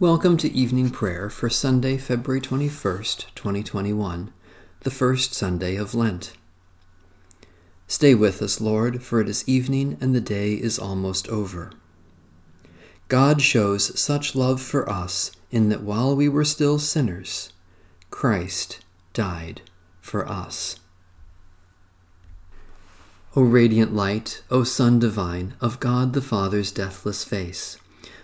Welcome to evening prayer for Sunday, February 21st, 2021, the first Sunday of Lent. Stay with us, Lord, for it is evening and the day is almost over. God shows such love for us in that while we were still sinners, Christ died for us. O radiant light, O Sun divine, of God the Father's deathless face,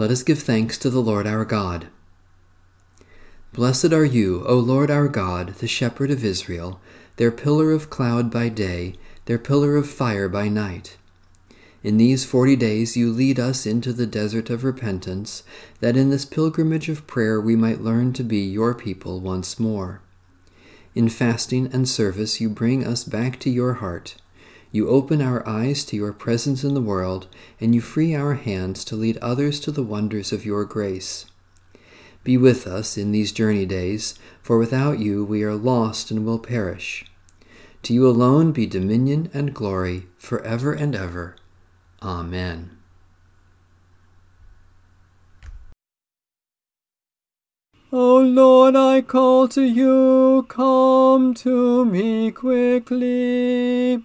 Let us give thanks to the Lord our God. Blessed are you, O Lord our God, the shepherd of Israel, their pillar of cloud by day, their pillar of fire by night. In these forty days you lead us into the desert of repentance, that in this pilgrimage of prayer we might learn to be your people once more. In fasting and service you bring us back to your heart. You open our eyes to your presence in the world, and you free our hands to lead others to the wonders of your grace. Be with us in these journey days, for without you we are lost and will perish. To you alone be dominion and glory for ever and ever. Amen. O Lord, I call to you, come to me quickly.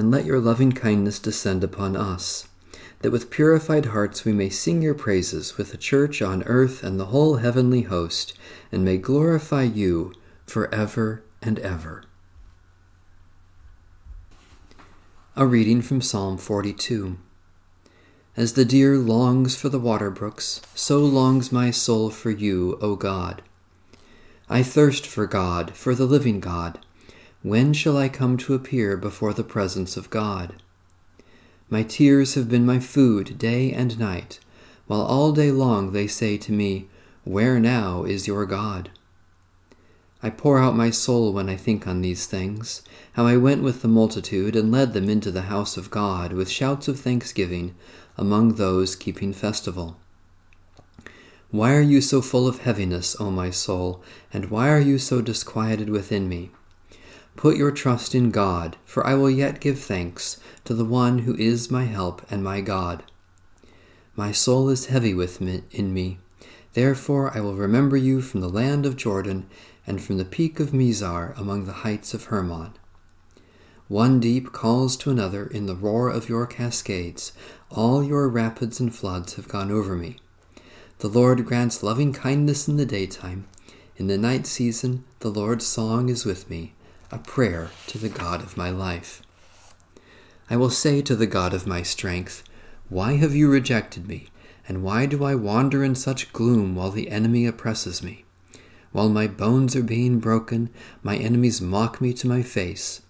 and let your loving kindness descend upon us, that with purified hearts we may sing your praises with the church on earth and the whole heavenly host, and may glorify you for ever and ever. A reading from Psalm 42. As the deer longs for the water brooks, so longs my soul for you, O God. I thirst for God, for the living God. When shall I come to appear before the presence of God? My tears have been my food day and night, while all day long they say to me, Where now is your God? I pour out my soul when I think on these things, how I went with the multitude and led them into the house of God with shouts of thanksgiving among those keeping festival. Why are you so full of heaviness, O my soul, and why are you so disquieted within me? Put your trust in God, for I will yet give thanks to the one who is my help and my God. My soul is heavy within me. Therefore I will remember you from the land of Jordan and from the peak of Mizar among the heights of Hermon. One deep calls to another in the roar of your cascades. All your rapids and floods have gone over me. The Lord grants loving kindness in the daytime. In the night season, the Lord's song is with me, a prayer to the God of my life. I will say to the God of my strength, Why have you rejected me? And why do I wander in such gloom while the enemy oppresses me? While my bones are being broken, my enemies mock me to my face.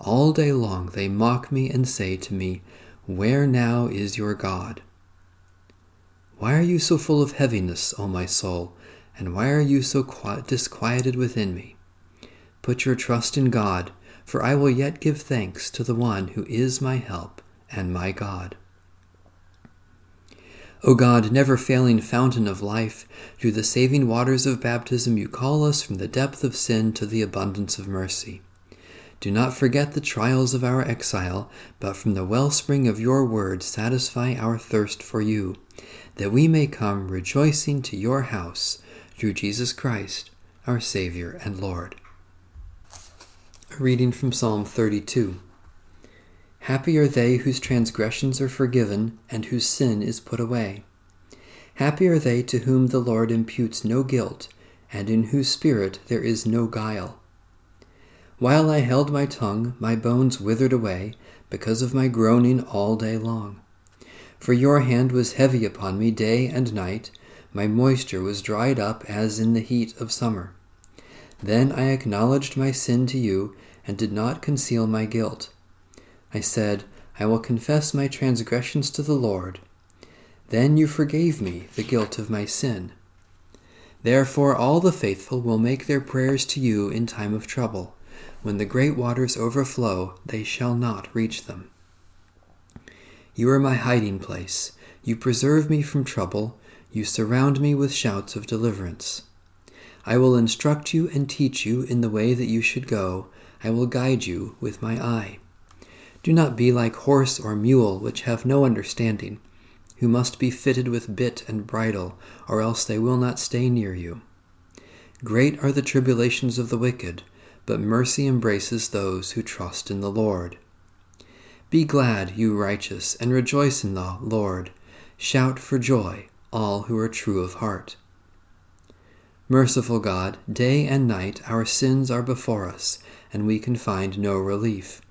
All day long they mock me and say to me, Where now is your God? Why are you so full of heaviness, O my soul, and why are you so disquieted within me? Put your trust in God, for I will yet give thanks to the one who is my help and my God. O God, never failing fountain of life, through the saving waters of baptism you call us from the depth of sin to the abundance of mercy. Do not forget the trials of our exile, but from the wellspring of your word satisfy our thirst for you, that we may come rejoicing to your house through Jesus Christ, our Savior and Lord. A reading from Psalm 32. Happy are they whose transgressions are forgiven and whose sin is put away. Happy are they to whom the Lord imputes no guilt, and in whose spirit there is no guile. While I held my tongue, my bones withered away, because of my groaning all day long. For your hand was heavy upon me day and night, my moisture was dried up as in the heat of summer. Then I acknowledged my sin to you, and did not conceal my guilt. I said, I will confess my transgressions to the Lord. Then you forgave me the guilt of my sin. Therefore, all the faithful will make their prayers to you in time of trouble. When the great waters overflow, they shall not reach them. You are my hiding place. You preserve me from trouble. You surround me with shouts of deliverance. I will instruct you and teach you in the way that you should go. I will guide you with my eye. Do not be like horse or mule, which have no understanding, who must be fitted with bit and bridle, or else they will not stay near you. Great are the tribulations of the wicked, but mercy embraces those who trust in the Lord. Be glad, you righteous, and rejoice in the Lord. Shout for joy, all who are true of heart. Merciful God, day and night our sins are before us, and we can find no relief.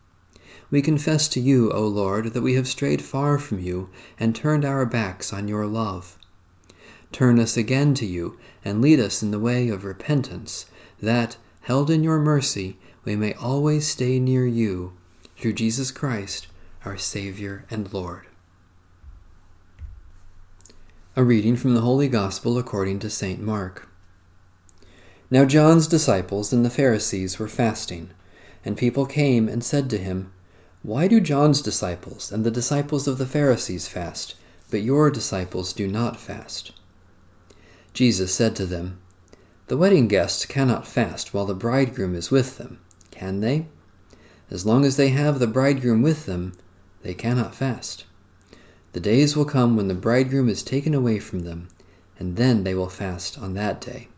We confess to you, O Lord, that we have strayed far from you and turned our backs on your love. Turn us again to you and lead us in the way of repentance, that, held in your mercy, we may always stay near you, through Jesus Christ, our Savior and Lord. A reading from the Holy Gospel according to St. Mark. Now John's disciples and the Pharisees were fasting, and people came and said to him, why do John's disciples and the disciples of the Pharisees fast, but your disciples do not fast? Jesus said to them, The wedding guests cannot fast while the bridegroom is with them, can they? As long as they have the bridegroom with them, they cannot fast. The days will come when the bridegroom is taken away from them, and then they will fast on that day.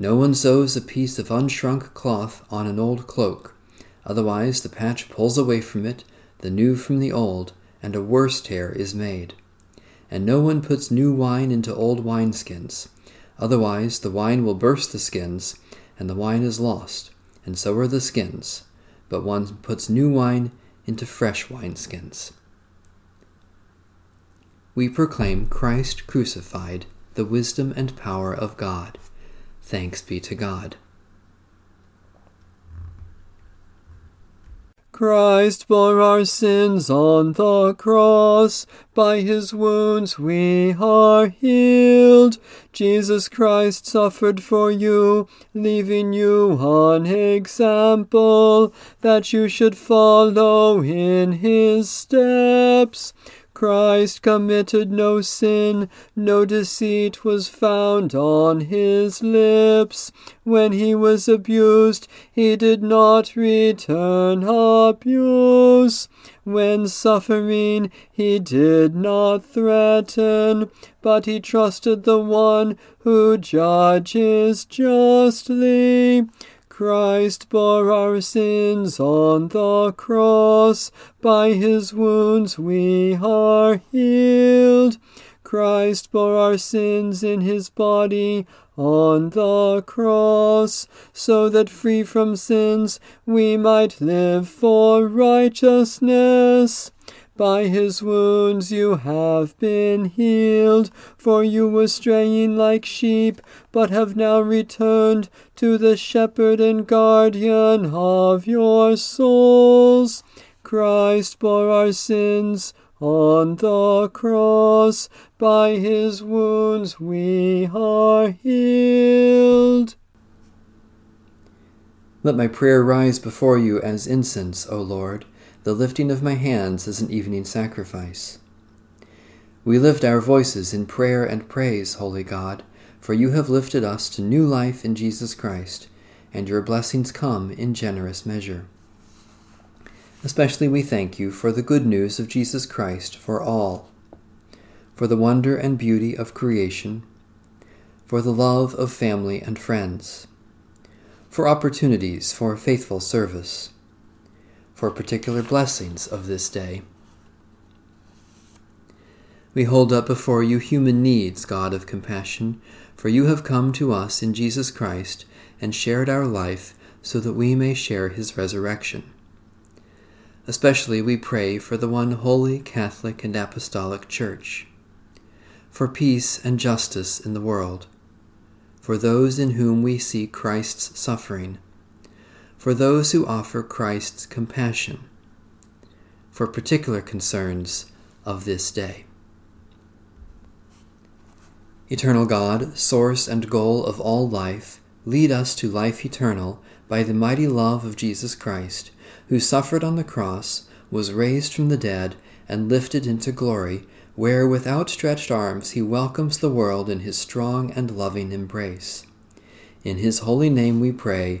No one sews a piece of unshrunk cloth on an old cloak Otherwise, the patch pulls away from it, the new from the old, and a worse tear is made. And no one puts new wine into old wineskins. Otherwise, the wine will burst the skins, and the wine is lost, and so are the skins. But one puts new wine into fresh wineskins. We proclaim Christ crucified, the wisdom and power of God. Thanks be to God. Christ bore our sins on the cross. By his wounds we are healed. Jesus Christ suffered for you, leaving you an example that you should follow in his steps. Christ committed no sin, no deceit was found on his lips. When he was abused, he did not return abuse. When suffering, he did not threaten, but he trusted the one who judges justly. Christ bore our sins on the cross. By his wounds we are healed. Christ bore our sins in his body on the cross, so that free from sins we might live for righteousness. By his wounds you have been healed, for you were straying like sheep, but have now returned to the shepherd and guardian of your souls. Christ bore our sins on the cross. By his wounds we are healed. Let my prayer rise before you as incense, O Lord the lifting of my hands as an evening sacrifice. We lift our voices in prayer and praise, Holy God, for you have lifted us to new life in Jesus Christ, and your blessings come in generous measure. Especially we thank you for the good news of Jesus Christ for all, for the wonder and beauty of creation, for the love of family and friends, for opportunities for faithful service for particular blessings of this day. We hold up before you human needs, God of compassion, for you have come to us in Jesus Christ and shared our life so that we may share his resurrection. Especially we pray for the one holy Catholic and Apostolic Church, for peace and justice in the world, for those in whom we see Christ's suffering for those who offer Christ's compassion, for particular concerns of this day. Eternal God, source and goal of all life, lead us to life eternal by the mighty love of Jesus Christ, who suffered on the cross, was raised from the dead, and lifted into glory, where with outstretched arms he welcomes the world in his strong and loving embrace. In his holy name we pray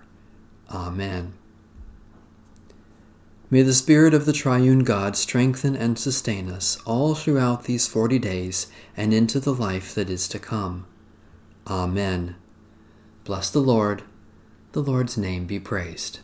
Amen. May the Spirit of the Triune God strengthen and sustain us all throughout these forty days and into the life that is to come. Amen. Bless the Lord. The Lord's name be praised.